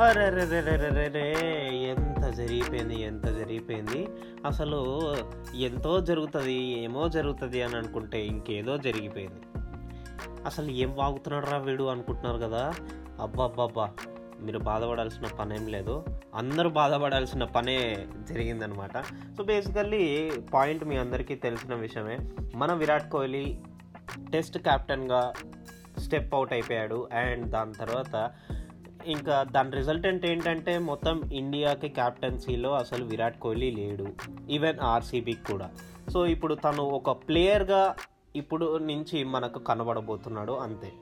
అరెరెరెరెరెరే ఎంత జరిగిపోయింది ఎంత జరిగిపోయింది? అసలు ఎంతో జరుగుతుంది ఏమో జరుగుతుంది అని అనుకుంటే ఇంకేదో జరిగిపోయింది. అసలు ఏం వాగుతున్నాడు రా వీడు అనుకుంటున్నారు కదా? అబ్బాబ్బాబ్బా మీరు బాధపడాల్సిన పనేం లేదు. అందరూ బాధపడాల్సిన పనే జరిగిందనమాట. సో బేసికల్లీ పాయింట్ మీ అందరికీ తెలిసిన విషయమే. మన విరాట్ కోహ్లీ టెస్ట్ కెప్టెన్గా స్టెప్ అవుట్ అయిపోయాడు. అండ్ దాని తర్వాత ఇంకా దాని రిజల్టెంట్ ఏంటంటే మొత్తం ఇండియాకి క్యాప్టెన్సీలో అసలు విరాట్ కోహ్లీ లేడు. ఈవెన్ ఆర్సీబీకి కూడా. సో ఇప్పుడు తను ఒక ప్లేయర్గా ఇప్పుడు నుంచి మనకు కనబడబోతున్నాడు అంతే.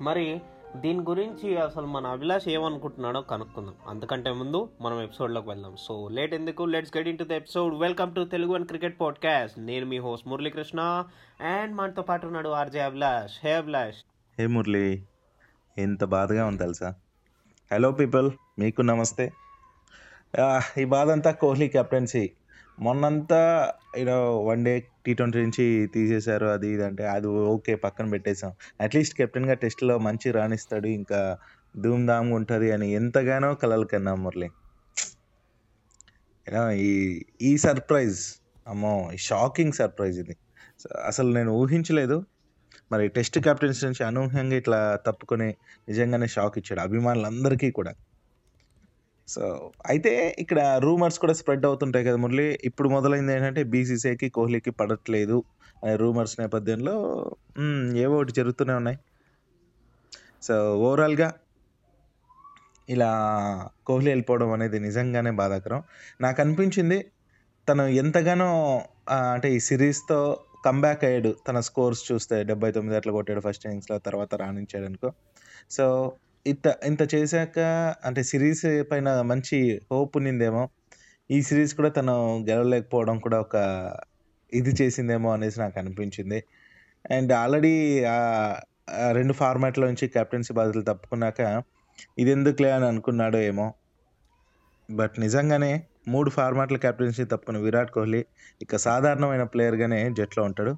మరి దీని గురించి అసలు మన అభిలాష్ ఏమనుకుంటున్నాడో కనుక్కుందాం. అందుకంటే ముందు మనం ఎపిసోడ్లోకి వెళ్దాం. సో లేట్ ఎందుకు? Let's get into the episode welcome to Telugu and cricket podcast నేను మీ హోస్ట్ మురళీకృష్ణ అండ్ మనతో పాటు ఉన్నాడు RJ Abhilash hey Abhilash hey Murali. ఎంత బాధగా ఉంది తెలుసా? హలో పీపుల్ మీకు నమస్తే. ఈ బాధ అంతా కోహ్లీ కెప్టెన్సీ. మొన్నంతా ఈడ వన్ డే టీ ట్వంటీ నుంచి తీసేశారు అది ఇది అంటే అది ఓకే పక్కన పెట్టేశాం. అట్లీస్ట్ కెప్టెన్గా టెస్ట్లో మంచి రాణిస్తాడు ఇంకా ధూమ్ ధామ్ ఉంటుంది అని ఎంతగానో కలలు కన్నా మురళి. ఈ ఈ సర్ప్రైజ్ అమ్మో ఈ షాకింగ్ సర్ప్రైజ్ ఇది. అసలు నేను ఊహించలేదు. మరి టెస్ట్ క్యాప్టెన్స్ నుంచి అనూహ్యంగా ఇట్లా తప్పుకొని నిజంగానే షాక్ ఇచ్చాడు అభిమానులందరికీ కూడా. సో అయితే ఇక్కడ రూమర్స్ కూడా స్ప్రెడ్ అవుతుంటాయి కదా మురళి. ఇప్పుడు మొదలైంది ఏంటంటే బీసీసీఐకి కోహ్లీకి పడట్లేదు అనే రూమర్స్ నేపథ్యంలో ఏవో ఒకటి జరుగుతూనే ఉన్నాయి. సో ఓవరాల్గా ఇలా కోహ్లీ వెళ్ళిపోవడం అనేది నిజంగానే బాధాకరం. నాకు అనిపించింది తను ఎంతగానో అంటే ఈ సిరీస్తో కంబ్యాక్ అయ్యాడు. తన స్కోర్స్ చూస్తే డెబ్బై తొమ్మిది అట్లా కొట్టాడు ఫస్ట్ ఇన్నింగ్స్లో తర్వాత రాణించాడు అనుకో. సో ఇంత ఇంత చేశాక అంటే సిరీస్ పైన మంచి హోప్ ఉన్నిందేమో. ఈ సిరీస్ కూడా తను గెలవలేకపోవడం కూడా ఒక ఇది చేసిందేమో అనేసి నాకు అనిపించింది. అండ్ ఆల్రెడీ రెండు ఫార్మాట్లో నుంచి కెప్టెన్సీ బాధ్యతలు తప్పుకున్నాక ఇది ఎందుకులే అని అనుకున్నాడో ఏమో. బట్ నిజంగానే మూడు ఫార్మాట్ల కెప్టెన్సీ తప్పుకున్న విరాట్ కోహ్లీ ఇక సాధారణమైన ప్లేయర్గానే జట్లో ఉంటాడు.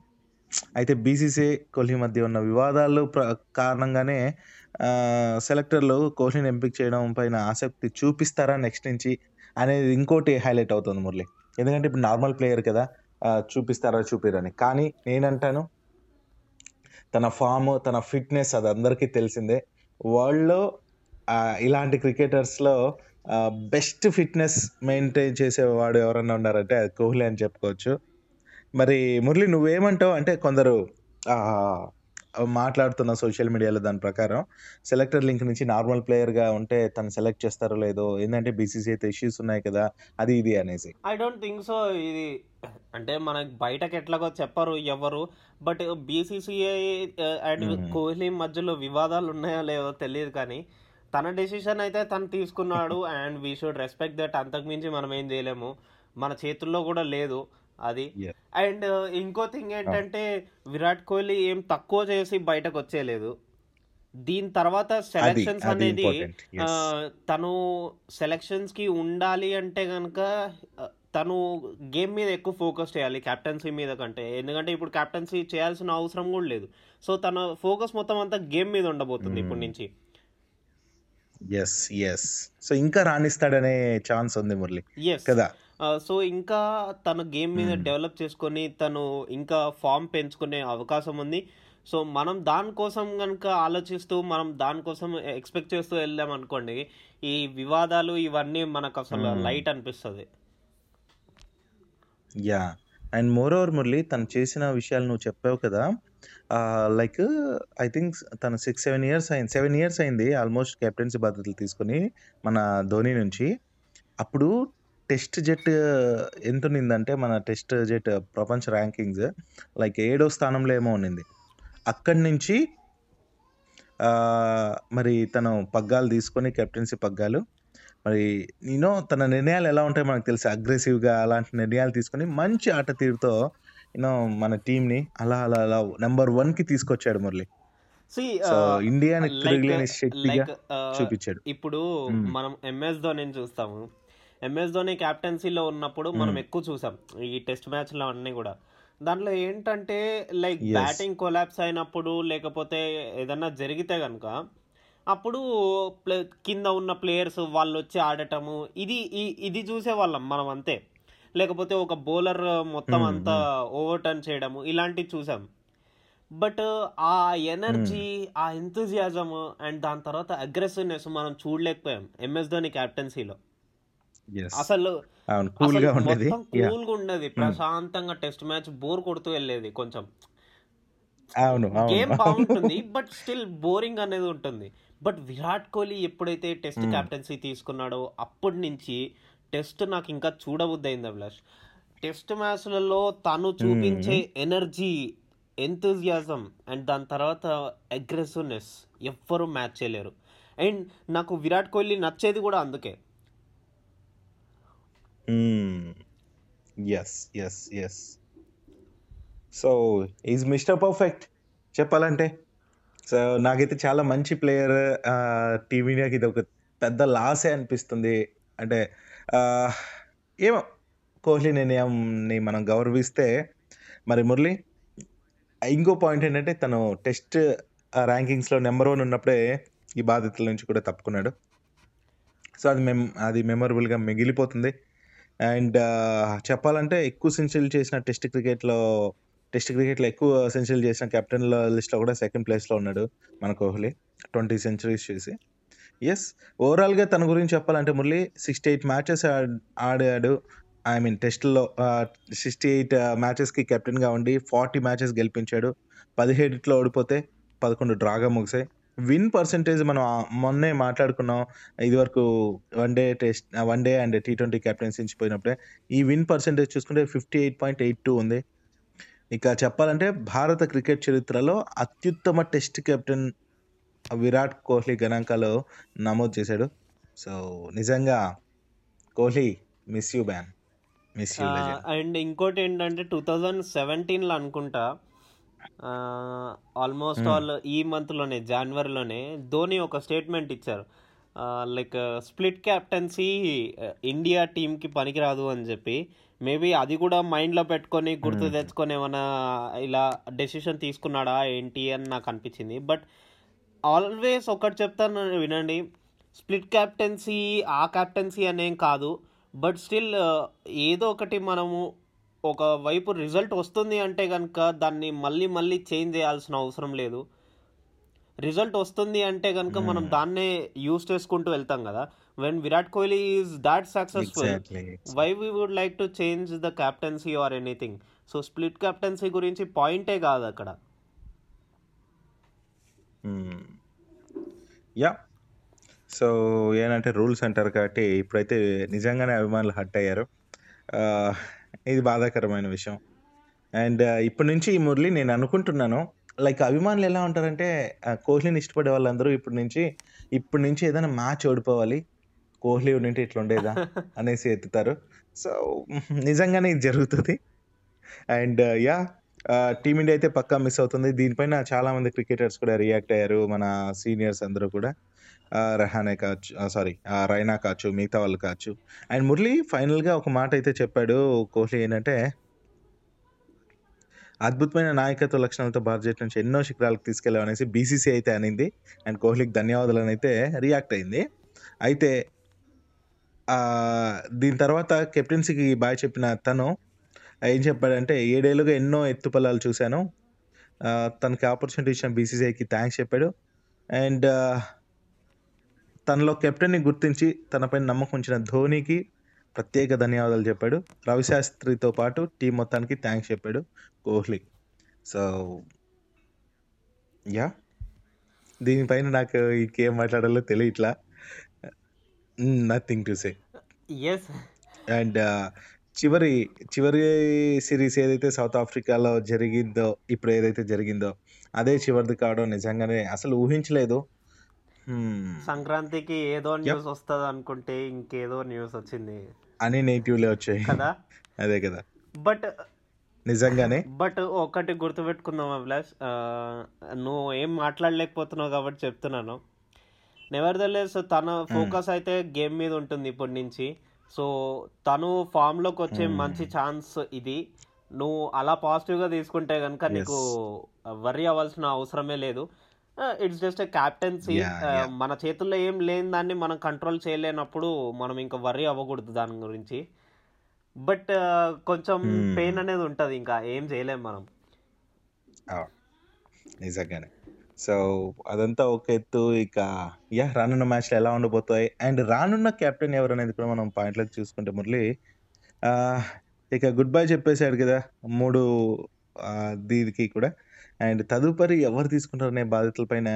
అయితే బీసీసీ కోహ్లీ మధ్య ఉన్న వివాదాలు ప్ర కారణంగానే సెలెక్టర్లు కోహ్లీని ఎంపిక చేయడం పైన ఆసక్తి చూపిస్తారా నెక్స్ట్ నుంచి అనేది ఇంకోటి హైలైట్ అవుతుంది మురళి. ఎందుకంటే ఇప్పుడు నార్మల్ ప్లేయర్ కదా చూపిస్తారా చూపిరని కానీ నేనంటాను తన ఫామ్ తన ఫిట్నెస్ అది అందరికీ తెలిసిందే. వరల్డ్లో ఇలాంటి క్రికెటర్స్లో బెస్ట్ ఫిట్నెస్ మెయింటైన్ చేసేవాడు ఎవరన్నా ఉన్నారంటే అది కోహ్లీ అని చెప్పుకోవచ్చు. మరి మురళి నువ్వేమంటావు? అంటే కొందరు మాట్లాడుతున్న సోషల్ మీడియాలో దాని ప్రకారం సెలెక్టర్ లింక్ నుంచి నార్మల్ ప్లేయర్గా ఉంటే తను సెలెక్ట్ చేస్తారో లేదో ఏంటంటే బీసీసీ అయితే ఇష్యూస్ ఉన్నాయి కదా అది ఇది అనేసి. ఐ డోంట్ థింక్ సో ఇది అంటే మనకి బయటకు ఎట్లాగో చెప్పరు ఎవరు బట్ బీసీసీఐ అండ్. కోహ్లీ మధ్యలో వివాదాలు ఉన్నాయో లేవో తెలియదు కానీ తన డెసిషన్ అయితే తను తీసుకున్నాడు and we should respect that అంతకుమించి మనం ఏం చేయలేము. మన చేతుల్లో కూడా లేదు అది. అండ్ ఇంకో థింగ్ ఏంటంటే విరాట్ కోహ్లీ ఏం తక్కువ చేసి బయటకు వచ్చేయలేదు. దీని తర్వాత సెలక్షన్స్ అనేది ఆ, తను సెలక్షన్స్కి ఉండాలి అంటే కనుక తను గేమ్ మీద ఎక్కువ ఫోకస్ చేయాలి కెప్టెన్సీ మీద కంటే. ఎందుకంటే ఇప్పుడు కెప్టెన్సీ చేయాల్సిన అవసరం కూడా లేదు. సో తన ఫోకస్ మొత్తం అంతా గేమ్ మీద ఉండబోతుంది Hmm. ఇప్పటి నుంచి. ఎస్ ఎస్ సో ఇంకా రాణిస్తాడనే ఛాన్స్ ఉంది మురళి. కదా? సో ఇంకా తన గేమ్ మీద Hmm. డెవలప్ చేసుకొని తను ఇంకా ఫామ్ పెంచుకునే అవకాశం ఉంది. సో మనం దానికోసం కనుక ఆలోచిస్తూ మనం దానికోసం ఎక్స్పెక్ట్ చేస్తూ వెళ్దాం అనుకోండి ఈ వివాదాలు ఇవన్నీ మనకు అసలు Hmm. లైట్ అనిపిస్తుంది. Yeah and more over Murali తను చేసిన విషయాలు నువ్వు చెప్పావు కదా లైక్ ఐ థింక్ తను సిక్స్ సెవెన్ ఇయర్స్ అయింది సెవెన్ ఇయర్స్ అయింది ఆల్మోస్ట్ కెప్టెన్సీ బాధ్యతలు తీసుకుని మన ధోని నుంచి. అప్పుడు టెస్ట్ జెట్ ఎంత ఉన్నిందంటే మన టెస్ట్ జెట్ ప్రపంచ ర్యాంకింగ్స్ లైక్ ఏడో స్థానంలో ఏమో ఉన్నింది అక్కడి నుంచి మరి తను పగ్గాలు తీసుకొని కెప్టెన్సీ పగ్గాలు మరి నేను తన నిర్ణయాలు ఎలా ఉంటాయో మనకు తెలుసు. అగ్రెసివ్గా అలాంటి నిర్ణయాలు తీసుకొని మంచి ఆట తీరుతో యూనో మన టీంని అలా అలా అలా నెంబర్ వన్కి తీసుకొచ్చాడు మురళి ఇండియాని తిరగలేని శక్తిగా లైక్ చూపించాడు ఇప్పుడు Hmm. మనం ఎంఎస్ ధోనిని చూస్తాము ఎంఎస్ ధోని క్యాప్టెన్సీలో ఉన్నప్పుడు మనం Hmm. ఎక్కువ చూసాం ఈ టెస్ట్ మ్యాచ్లో అన్నీ కూడా దాంట్లో ఏంటంటే లైక్. బ్యాటింగ్ కొలాప్స్ అయినప్పుడు లేకపోతే ఏదన్నా జరిగితే కనుక అప్పుడు కింద ఉన్న ప్లేయర్స్ వాళ్ళు వచ్చి ఆడటము ఇది ఇది చూసేవాళ్ళం మనం అంతే లేకపోతే ఒక బౌలర్ మొత్తం అంతా ఓవర్ టర్న్ చేయడము ఇలాంటివి చూసాం. బట్ ఆ ఎనర్జీ ఆ ఎంతజియాజం అండ్ దాని తర్వాత అగ్రెసివ్నెస్ మనం చూడలేకపోయాం ఎంఎస్ ధోని క్యాప్టెన్సీలో అసలు అవును కూల్ అసలు గా ఉండేది. మొత్తం యా కూల్గా ఉండేది. ప్రశాంతంగా టెస్ట్ మ్యాచ్ బోర్ కొడుతూ వెళ్ళేది కొంచెం. అవును గేమ్ బాగుంటుంది బట్ స్టిల్ బోరింగ్ అనేది ఉంటుంది. బట్ విరాట్ కోహ్లీ ఎప్పుడైతే టెస్ట్ మ్మ్. కెప్టెన్సీ తీసుకున్నాడో అప్పటి నుంచి టెస్ట్ నాకు ఇంకా చూడబుద్ది అయింది అభిలాష్. టెస్ట్ మ్యాచ్లలో తను చూపించే ఎనర్జీ ఎంతూజియాజం అండ్ దాని తర్వాత అగ్రెసివ్నెస్ ఎవ్వరూ మ్యాచ్ చేయలేరు. అండ్ నాకు విరాట్ కోహ్లీ నచ్చేది కూడా అందుకే. Yes yes yes so is mister perfect చెప్పాలంటే. సో నాకైతే చాలా మంచి ప్లేయర్ టీమిండియాకి ఇది ఒక పెద్ద లాసే అనిపిస్తుంది. అంటే ఏమో కోహ్లీ నిర్ణయంని మనం గౌరవిస్తే మరి మురళి ఇంకో పాయింట్ ఏంటంటే తను టెస్ట్ ర్యాంకింగ్స్లో నెంబర్ వన్ ఉన్నప్పుడే ఈ బాధ్యతల నుంచి కూడా తప్పుకున్నాడు. సో అది మెమ్ అది మెమొరబుల్గా మిగిలిపోతుంది. అండ్ చెప్పాలంటే ఎక్కువ సెంచరీలు చేసిన టెస్ట్ క్రికెట్లో టెస్ట్ క్రికెట్లో ఎక్కువ సెంచరీలు చేసిన కెప్టెన్ల లిస్ట్లో కూడా సెకండ్ ప్లేస్లో ఉన్నాడు మన కోహ్లీ. ట్వంటీ సెంచరీస్ చేసి. ఎస్ ఓవరాల్గా తన గురించి చెప్పాలంటే మురళి సిక్స్టీ ఎయిట్ మ్యాచెస్ ఆడాడు. ఐ మీన్ టెస్ట్లో సిక్స్టీ ఎయిట్ మ్యాచెస్కి కెప్టెన్గా ఉండి ఫార్టీ మ్యాచెస్ గెలిపించాడు. పదిహేడులో ఓడిపోతే పదకొండు డ్రాగా ముగిసాయి. విన్ పర్సంటేజ్ మనం మొన్నే మాట్లాడుకున్నాం. ఇదివరకు one day test one day and T twenty captaincy పోయినప్పుడే ఈ విన్ పర్సంటేజ్ చూసుకుంటే fifty eight point eight two ఉంది. ఇక చెప్పాలంటే భారత క్రికెట్ చరిత్రలో అత్యుత్తమ టెస్ట్ కెప్టెన్ విరాట్ కోహ్లీ గణాంకాలు నమోదు చేశాడు. సో నిజంగా Kohli miss you ban miss you and ఇంకోటి ఏంటంటే టూ థౌజండ్ సెవెంటీన్లో అనుకుంటా ఆల్మోస్ట్ Hmm. ఆల్ ఈ మంత్లోనే జనవరిలోనే ధోని ఒక స్టేట్మెంట్ ఇచ్చారు. లైక్ స్ప్లిట్ క్యాప్టెన్సీ ఇండియా టీంకి పనికిరాదు అని చెప్పి. మేబీ అది కూడా మైండ్లో పెట్టుకొని గుర్తు Hmm. తెచ్చుకొని ఏమైనా ఇలా డెసిషన్ తీసుకున్నాడా ఏంటి అని నాకు అనిపించింది. బట్ ఆల్వేస్ ఒకటి చెప్తాను వినండి. స్ప్లిట్ క్యాప్టెన్సీ ఆ క్యాప్టెన్సీ అనేం కాదు. బట్ స్టిల్ ఏదో ఒకటి మనము ఒక వైపు రిజల్ట్ వస్తుంది అంటే కనుక దాన్ని మళ్ళీ మళ్ళీ చేంజ్ చేయాల్సిన అవసరం లేదు. రిజల్ట్ వస్తుంది అంటే కనుక మనం Hmm. దాన్నే యూస్ చేసుకుంటూ వెళ్తాం కదా. When Virat Kohli is that successful why we would like to change the captaincy or anything so split captaincy గురించి పాయింటే కాదు అక్కడ. యా సో ఏంటంటే రూల్స్ అంటారు కాబట్టి ఇప్పుడైతే నిజంగానే అభిమానులు హట్ అయ్యారు. ఇది బాధాకరమైన విషయం. అండ్ ఇప్పటి నుంచి ఈ మురళి నేను అనుకుంటున్నాను లైక్ అభిమానులు ఎలా ఉంటారంటే కోహ్లీని ఇష్టపడే వాళ్ళందరూ ఇప్పటి నుంచి ఇప్పటి నుంచి ఏదైనా మ్యాచ్ ఓడిపోవాలి. కోహ్లీ ఉండింటే ఇట్లా ఉండేదా అనేసి ఎత్తుతారు. సో నిజంగానే ఇది జరుగుతుంది. అండ్ యా టీమిండియా అయితే పక్కా మిస్ అవుతుంది. దీనిపైన చాలా మంది క్రికెటర్స్ కూడా రియాక్ట్ అయ్యారు. మన సీనియర్స్ అందరూ కూడా. రెహానే రహానే కావచ్చు సారీ రైనా కావచ్చు మిగతా వాళ్ళు కావచ్చు. అండ్ మురళి ఫైనల్గా ఒక మాట అయితే చెప్పాడు కోహ్లీ ఏంటంటే అద్భుతమైన నాయకత్వ లక్షణాలతో భారత నుంచి ఎన్నో శిఖరాలకు తీసుకెళ్ళామనేసి బీసీసీ అయితే అనింది. అండ్ కోహ్లీకి ధన్యవాదాలు అని అయితే రియాక్ట్ అయింది. అయితే దీని తర్వాత కెప్టెన్సీకి బాయ్ చెప్పిన తను ఏం చెప్పాడంటే ఏడేళ్ళుగా ఎన్నో ఎత్తుపల్లాలు చూశాను. తనకి ఆపర్చునిటీ ఇచ్చిన బీసీసీఐకి థ్యాంక్స్ చెప్పాడు. అండ్ తనలో కెప్టెన్ని గుర్తించి తనపై నమ్మకం ఉంచిన ధోనికి ప్రత్యేక ధన్యవాదాలు చెప్పాడు. రవిశాస్త్రితో పాటు టీం మొత్తానికి థ్యాంక్స్ చెప్పాడు కోహ్లీ. So yeah. దీనిపైన నాకు ఇంకేం మాట్లాడాలో తెలియట్లా. Nothing to say. Yes and చివరి చివరి సిరీస్ ఏదైతే సౌత్ ఆఫ్రికాలో జరిగిందో ఇప్పుడు ఏదైతే జరిగిందో అదే చివరిది కావడం నిజంగానే అసలు ఊహించలేదు. సంక్రాంతికి ఏదో న్యూస్ వస్తుంది అనుకుంటే ఇంకేదో న్యూస్ వచ్చింది. అని నెగిటివ్లే వచ్చాయి. కదా? అదే కదా. బట్ నిజంగానే? బట్ ఒకటి గుర్తుపెట్టుకుందాం అభిలాష్. నువ్వు ఏం మాట్లాడలేకపోతున్నావు కాబట్టి చెప్తున్నాను. నెవర్ దలెస్ తన ఫోకస్ అయితే గేమ్ మీద ఉంటుంది ఇప్పటి నుంచి. సో తను ఫామ్లోకి వచ్చే Hmm. మంచి ఛాన్స్ ఇది నువ్వు అలా పాజిటివ్గా తీసుకుంటే కనుక. నీకు వర్రీ అవ్వాల్సిన అవసరమే లేదు ఇట్స్ జస్ట్ క్యాప్టెన్సీ! మన చేతుల్లో ఏం లేని దాన్ని మనం కంట్రోల్ చేయలేనప్పుడు మనం ఇంకా వర్రీ అవ్వకూడదు దాని గురించి బట్ కొంచెం హ్మ్. పెయిన్ అనేది ఉంటుంది ఇంకా ఏం చేయలేం మనం అవును. నిజంగానే. సో, అదంతా ఒక ఎత్తు. ఇక యా రానున్న మ్యాచ్‌లు ఎలా ఉండబోతాయి? అండ్ రానున్న కెప్టెన్ ఎవరనేది కూడా మనం పాయింట్‌లోకి చూసుకుంటే మురళి ఇక గుడ్ బై చెప్పేశాడు కదా! మూడు దీనికి కూడా. అండ్ తదుపరి ఎవరు తీసుకుంటారనే బాధితులపైన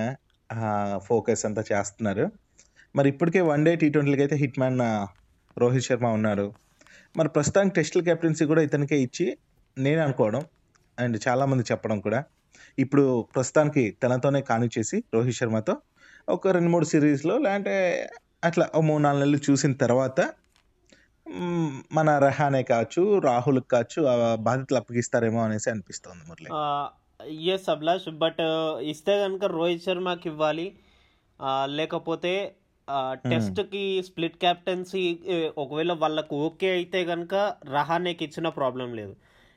ఫోకస్ అంతా చేస్తున్నారు. మరి ఇప్పటికే వన్ డే టీ ట్వెంటీలకైతే హిట్ మ్యాన్ రోహిత్ శర్మ ఉన్నారు. మరి ప్రస్తుతానికి టెస్టుల కెప్టెన్సీ కూడా ఇతనికే ఇచ్చి నేను అనుకోవడం అండ్ చాలామంది చెప్పడం కూడా. ఇప్పుడు ప్రస్తుతానికి తనతోనే కానిచ్చేసి రోహిత్ శర్మతో ఒక 2, 3 సీరీస్‌లో లేదంటే అట్లా 3, 4 నెలలు చూసిన తర్వాత మన రహానే కావచ్చు, రాహుల్‌కి కావచ్చు ఆ బాధ్యతలు అప్పగిస్తారేమో అనేసి అనిపిస్తోంది మురళి. ఎస్ అభిలాష్ బట్ ఇస్తే కనుక రోహిత్ శర్మకి ఇవ్వాలి లేకపోతే. టెస్ట్‌కి స్ప్లిట్ క్యాప్టెన్సీ ఒకవేళ వాళ్ళకి ఓకే అయితే గనుక రహానేకి ఇచ్చిన ప్రాబ్లమ్ లేదు.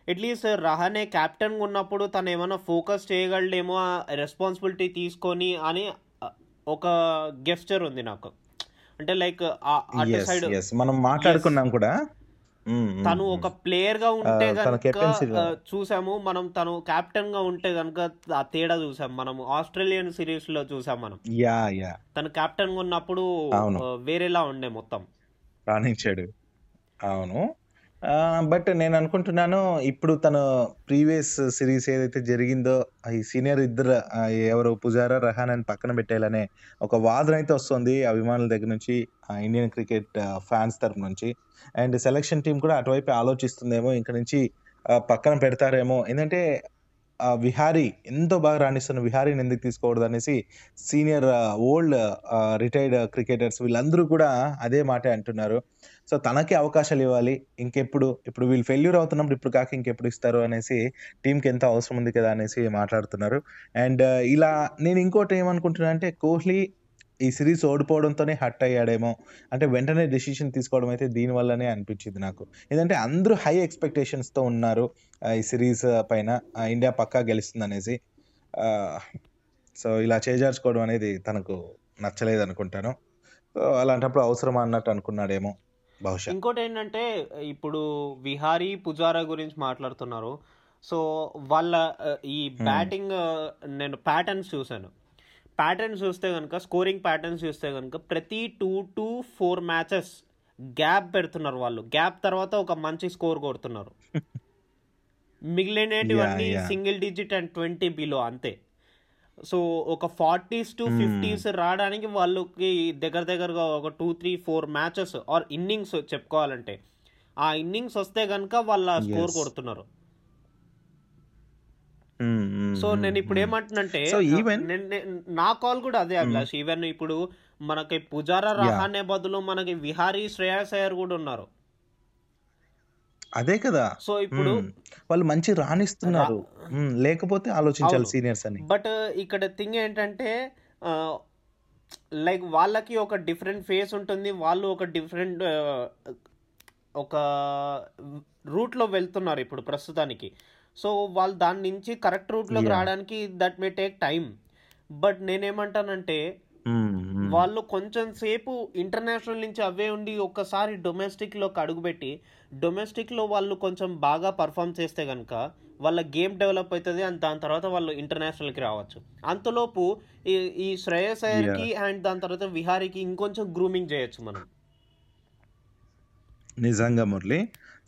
అట్‌లీస్ట్ రహానే కెప్టెన్‌గా ఉన్నప్పుడు తను ఏమన్నా ఫోకస్ చేయగలడేమో ఆ రెస్పాన్సిబిలిటీ తీసుకొని అని ఒక గెస్చర్ ఉంది నాకు. అంటే లైక్ అటు. సైడ్. మనం. మాట్లాడుకున్నాం కూడా. తను. ఒక ఉంటే తన గనుక కెప్టెన్సీలో ఆహ్, చూసాము. మనం తను కెప్టెన్‌గా ఉంటే గనుక ఆ తేడా చూసాం. మనం ఆస్ట్రేలియన్ సిరీస్‌లో చూసాం మనం. యాహ్! యాహ్! తను కెప్టెన్‌గా ఉన్నప్పుడు అవును. ఆహ్, వేరేలా ఉండే మొత్తం. రానిచ్చాడు. అవును. బట్ నేను అనుకుంటున్నాను ఇప్పుడు తను ప్రీవియస్ సీరీస్ ఏదైతే జరిగిందో ఈ సీనియర్ ఇద్దరు ఆహ్, ఎవరు పుజారా, రహానెని పక్కన పెట్టేయాలనే ఒక వాదన అయితే వస్తుంది అభిమానుల దగ్గర నుంచి, ఆ ఇండియన్ క్రికెట్ ఫ్యాన్స్ తరపు నుంచి. అండ్ సెలక్షన్ టీమ్ కూడా అటువైపే ఆలోచిస్తుందేమో ఇంక నుంచి ఆహ్, పక్కన పెడతారేమో. ఏందంటే విహారీ ఎంతో బాగా రాణిస్తున్న విహారీని ఎందుకు తీసుకోకూడదు అనేసి సీనియర్ ఓల్డ్ రిటైర్డ్ క్రికెటర్స్ వీళ్ళందరూ కూడా అదే మాటే అంటున్నారు. సో, తనకే అవకాశాలు ఇవ్వాలి. ఇంకెప్పుడు ఇప్పుడు వీళ్ళు ఫెయిల్యూర్ అవుతున్నప్పుడు ఇప్పుడు కాక ఇంకెప్పుడు ఇస్తారు అనేసి టీంకి ఎంత అవసరం ఉంది కదా! అనేసి మాట్లాడుతున్నారు. అండ్ ఇలా నేను ఇంకోటి ఏమనుకుంటున్నా అంటే కోహ్లీ ఈ సీరీస్ ఓడిపోవడంతోనే హర్ట్ అయ్యాడేమో. అంటే వెంటనే డెసిషన్ తీసుకోవడం అయితే దీని వల్లనే అనిపించింది నాకు. ఏందంటే అందరూ హై ఎక్స్‌పెక్టేషన్స్‌తో ఉన్నారు. ఈ సీరీస్ పైన ఇండియా పక్కా గెలుస్తుందనేసి. ఆహ్, సో, ఇలా చేజార్చుకోవడం అనేది తనకు నచ్చలేదనుకుంటాను. సో, అలాంటప్పుడు అవసరమా అన్నట్టు అనుకున్నాడేమో బహుశా. ఇంకోటేంటంటే ఇప్పుడు విహారీ, పుజారా గురించి మాట్లాడుతున్నారు. సో, వాళ్ళ ఈ. బ్యాటింగ్ నేను ప్యాటర్న్స్ చూసాను. ప్యాటర్న్స్ చూస్తే గనుక స్కోరింగ్ ప్యాటర్న్స్ చూస్తే గనుక ప్రతి 2-4 మ్యాచెస్ గ్యాప్ పెడుతున్నారు వాళ్ళు. గ్యాప్ తర్వాత ఒక మంచి స్కోర్ కొడుతున్నారు. మిగిలినేటివన్నీ yeah! Single digit and 20 below అంతే. సో, ఒక 40స్ టు. 50స్ రావడానికి వాళ్ళకి దగ్గర దగ్గరగా ఒక 2, 3, 4 మ్యాచెస్ ఆర్ ఇన్నింగ్స్ చెప్పుకోవాలంటే. ఆ ఇన్నింగ్స్ వస్తే గనుక వాళ్ళ స్కోర్. కొడుతున్నారు. సో. నేనిప్పుడు హ్మ్. ఏమంటున్నంటే నేను నే కాల్ కూడా అదే. అభిలాష్. ఈవెన్ ఇప్పుడు మనకి పుజారా! రహానే బదులు మనకి విహారీ, శ్రేయాస్ అయ్యర్ కూడా ఉన్నారు. అదే కదా! సో, ఇప్పుడు. వాళ్ళు మంచి రాణిస్తున్నారు. లేకపోతే ఆలోచించాలి. సీనియర్స్ అని. బట్ ఇక్కడ థింగ్ ఏంటంటే లైక్ వాళ్ళకి ఒక డిఫరెంట్ ఫేస్ ఉంటుంది. వాళ్ళు ఒక డిఫరెంట్ ఆహ్, ఒక రూట్‌లో వెళ్తున్నారు ఇప్పుడు ప్రస్తుతానికి. సో, వాళ్ళు దాని నుంచి కరెక్ట్ రూట్‌లోకి! రావడానికి that may take time. But నేనేమంటానంటే. హ్మ్. వాళ్ళు కొంచెం సేపు ఇంటర్నేషనల్ నుంచి అవే ఉండి ఒక్కసారి డొమెస్టిక్‌లోకి అడుగుపెట్టి, డొమెస్టిక్‌లో వాళ్ళు కొంచెం బాగా పెర్ఫార్మ్ చేస్తే గనుక వాళ్ళ గేమ్ డెవలప్ అయితది. అండ్ దాని తర్వాత వాళ్ళు ఇంటర్నేషనల్‌కి రావచ్చు. అంతలోపు ఈ ఈ శ్రేయస్ అయ్యర్‌కి! అండ్ దాని తర్వాత విహారీకి ఇంకొంచెం గ్రూమింగ్ చేయొచ్చు మనం. నిజంగా మురళి.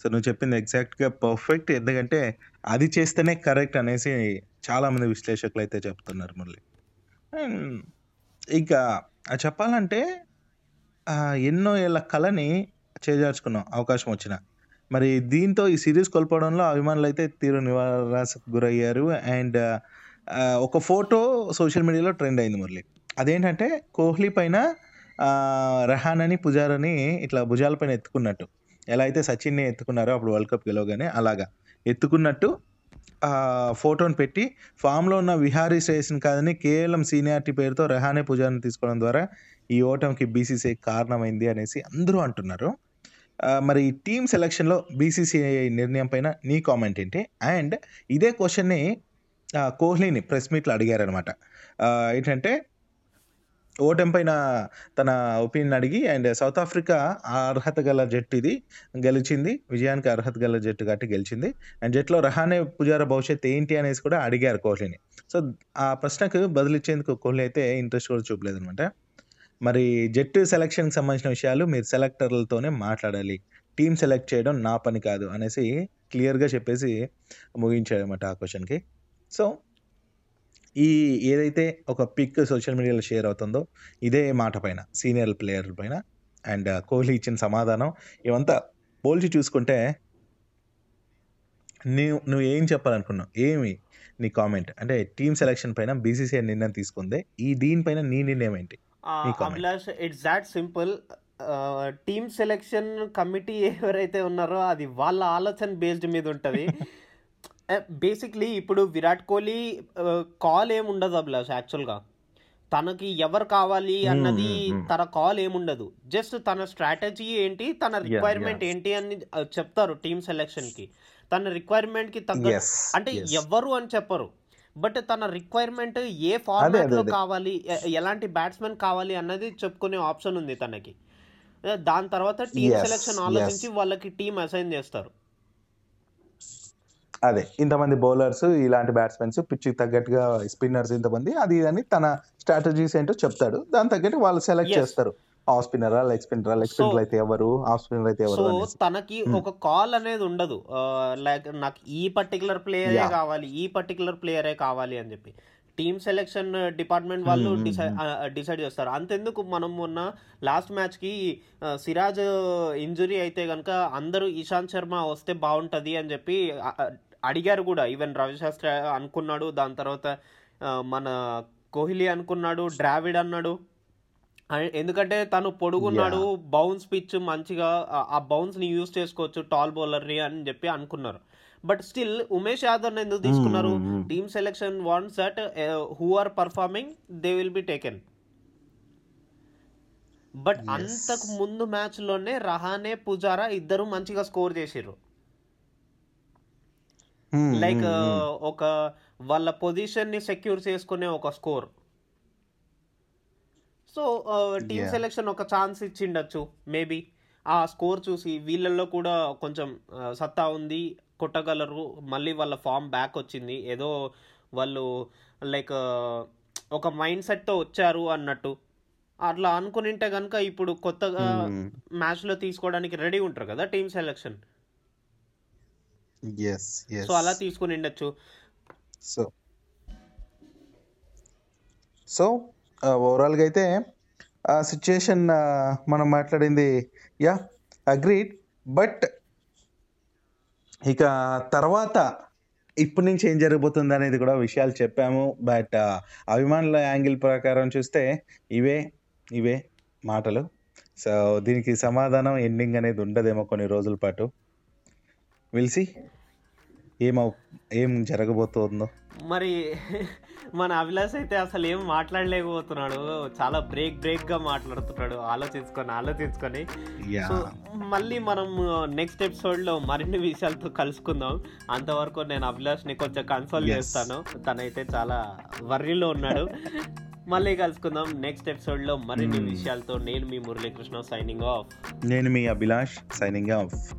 సో, నువ్వు చెప్పింది ఎగ్జాక్ట్‌గా పర్ఫెక్ట్. ఎందుకంటే అది చేస్తేనే కరెక్ట్ అనేసి చాలామంది విశ్లేషకులైతే చెప్తున్నారు మళ్ళీ ఇంకా చెప్పాలంటే ఎన్నో ఏళ్ళ కళని చేజార్చుకున్నాం అవకాశం వచ్చిన. మరి దీంతో ఈ సిరీస్ కోల్పోవడంలో అభిమానులైతే తీవ్ర నిరాశకు గురయ్యారు. అండ్ ఒక ఫోటో సోషల్ మీడియాలో ట్రెండ్ అయింది మురళి. అదేంటంటే కోహ్లీ పైన ఆహ్, అని పుజారని ఇట్లా భుజాల పైన ఎత్తుకున్నట్టు. ఎలా అయితే సచిన్‌ని ఎత్తుకున్నారో అప్పుడు వరల్డ్ కప్ గెలవగానే అలాగా. ఎత్తుకున్నట్టు ఫోటోని పెట్టి ఫామ్‌లో ఉన్న విహారీ, శ్రేయస్‌ని కాదని కేవలం సీనియారిటీ పేరుతో రెహానే పూజారిని తీసుకోవడం ద్వారా ఈ ఓటమికి బీసీసీఐ కారణమైంది అనేసి అందరూ అంటున్నారు. మరి టీమ్ సెలక్షన్‌లో బీసీసీఐ నిర్ణయం పైన నీ కామెంట్ ఏంటి? అండ్ ఇదే క్వశ్చన్ని కోహ్లీని ప్రెస్ మీట్లో అడిగారనమాట ఏంటంటే ఓటమి పైన తన ఒపీనియన్ అడిగి అండ్ సౌత్ ఆఫ్రికా ఆ అర్హత గల జట్టు ఇది. గెలిచింది. విజయానికి అర్హత గల జట్టు కాబట్టి గెలిచింది. అండ్ జట్టులో రహానే పుజారా భవిష్యత్ ఏంటి అనేసి కూడా అడిగారు కోహ్లీని. సో ఆ ప్రశ్నకు బదిలిచ్చేందుకు కోహ్లీ అయితే ఇంట్రెస్ట్ కూడా చూపలేదు అనమాట మరి జట్టు సెలక్షన్కి సంబంధించిన విషయాలు మీరు సెలెక్టర్లతోనే మాట్లాడాలి. టీం సెలెక్ట్ చేయడం నా పని కాదు అనేసి క్లియర్గా చెప్పేసి ముగించాడు అనమాట ఆ క్వశ్చన్కి. సో ఈ ఏదైతే ఒక పిక్ సోషల్ మీడియాలో షేర్ అవుతుందో ఇదే మాట పైన సీనియర్ ప్లేయర్ పైన. అండ్ కోహ్లీ ఇచ్చిన సమాధానం ఇవంతా పోల్చి చూసుకుంటే నువ్వు నువ్వు ఏం చెప్పాలనుకున్నావు? ఏమి నీ కామెంట్? అంటే టీమ్ సెలెక్షన్ పైన బీసీసీఐ నిర్ణయం తీసుకుంది? ఈ దీనిపైన నీ నిర్ణయం ఏంటి. Abhilash it's that simple team selection committee ఎవరైతే ఉన్నారో అది వాళ్ళ ఆలోచన బేస్డ్ మీద ఉంటుంది. బేసిక్లీ ఇప్పుడు విరాట్ కోహ్లీ కాల్ ఏమి ఉండదు అభిలాష్ యాక్చువల్గా తనకి ఎవరు కావాలి అన్నది Hmm, hmm, hmm. తన కాల్ ఏముండదు జస్ట్ తన స్ట్రాటజీ ఏంటి తన రిక్వైర్మెంట్. ఏంటి అని uh, చెప్తారు టీమ్ సెలెక్షన్కి తన రిక్వైర్మెంట్కి తగ్గ అంటే. ఎవ్వరు అని చెప్పరు బట్ తన రిక్వైర్మెంట్ ఏ ఫార్మాట్లో. కావాలి ఎలాంటి బ్యాట్స్మెన్ కావాలి అన్నది చెప్పుకునే ఆప్షన్ ఉంది తనకి దాని తర్వాత టీమ్ సెలెక్షన్. ఆలోచించి వాళ్ళకి టీం అసైన్ చేస్తారు అదే ఇంతమంది బౌలర్స్ ఇలాంటి బ్యాట్స్మెన్స్ పిచ్చికి తగ్గట్టుగా స్పిన్నర్స్ ఇంతమంది అది అని తన స్ట్రాటజీస్ ఏంటో చెప్తాడు దాని తగ్గట్టు వాళ్ళు సెలెక్ట్. చేస్తారు ఆఫ్ స్పిన్నరా లెగ్ స్పిన్నరా లెగ్ స్పిన్నర్ అయితే ఎవరు ఆఫ్ స్పిన్నర్ అయితే ఎవరు. తనకి Hmm. ఒక కాల్ అనేది ఉండదు లైక్ నాకు ఈ పర్టికులర్ ప్లేయరే. కావాలి ఈ పర్టికులర్ ప్లేయరే కావాలి అని చెప్పి టీమ్ సెలెక్షన్ డిపార్ట్మెంట్ వాళ్ళు Hmm, hmm, డిసైడ్ డిసైడ్ చేస్తారు అంతెందుకు మనం మొన్న లాస్ట్ మ్యాచ్కి ఆ, సిరాజ్ ఇంజురీ అయితే కనుక అందరూ ఇషాంత్ శర్మ వస్తే బాగుంటది అని చెప్పి అడిగారు కూడా. ఈవెన్ రవిశాస్త్రి అనుకున్నాడు దాని తర్వాత మన కోహ్లీ అనుకున్నాడు ద్రావిడ్ అన్నాడు. ఎందుకంటే తను పొడుగున్నాడు బౌన్స్ పిచ్ మంచిగా ఆ- ఆ బౌన్స్ని యూజ్ చేసుకోవచ్చు టాల్ బౌలర్ని అని చెప్పి అనుకున్నారు. బట్ స్టిల్ ఉమేష్ యాదవ్ ఎందుకు తీసుకున్నారు. Team selection wants that who are performing they will be taken but. అంతకు ముందు మ్యాచ్లోనే రహానే పుజారా ఇద్దరు మంచిగా స్కోర్ చేసిర్రు. Like hmm, hmm. ఒక వాళ్ళ పొజిషన్ని సెక్యూర్ చేసుకునే ఒక స్కోర్ సో టీమ్. సెలెక్షన్ ఒక ఛాన్స్ ఇచ్చిండొచ్చు మేబీ ఆ స్కోర్ చూసి వీళ్ళల్లో కూడా కొంచెం ఆ, సత్తా ఉంది కొట్టగలరు మళ్ళీ వాళ్ళ ఫామ్ బ్యాక్ వచ్చింది ఏదో వాళ్ళు లైక్ ఒక మైండ్ సెట్తో వచ్చారు అన్నట్టు అట్లా అనుకునింటే కనుక ఇప్పుడు కొత్తగా Hmm. మ్యాచ్లో తీసుకోవడానికి రెడీ ఉంటారు కదా టీమ్ సెలెక్షన్. సో అలా తీసుకుని ఉండొచ్చు. సో సో ఓవరాల్గా అయితే ఆ సిచ్యుయేషన్ మనం మాట్లాడింది యా అగ్రీడ్ బట్ ఇక తర్వాత ఇప్పటి నుంచి ఏం జరగబోతుంది అనేది కూడా విషయాలు చెప్పాము. బట్ అభిమానుల యాంగిల్ ప్రకారం చూస్తే ఇవే ఇవే మాటలు. సో దీనికి సమాధానం ఎండింగ్ అనేది ఉండదేమో కొన్ని రోజుల పాటు. విల్సి ఏమవు ఏం జరగబోతుందో. మరి మన అభిలాష్ అయితే అసలు ఏం మాట్లాడలేకపోతున్నాడు. చాలా బ్రేక్ బ్రేక్గా మాట్లాడుతున్నాడు. ఆలోచించుకొని ఆలోచించుకొని. సో మళ్ళీ మనం నెక్స్ట్ ఎపిసోడ్లో మరిన్ని విషయాలతో కలుసుకుందాం. అంతవరకు నేను అభిలాష్ని కొంచెం కన్సోల్. చేస్తాను. తనైతే చాలా వర్రీలో ఉన్నాడు. మళ్ళీ కలుసుకుందాం నెక్స్ట్ ఎపిసోడ్లో మరిన్ని Hmm. విషయాలతో. నేను మీ మురళీకృష్ణ సైనింగ్ ఆఫ్ నేను మీ అభిలాష్ సైనింగ్ ఆఫ్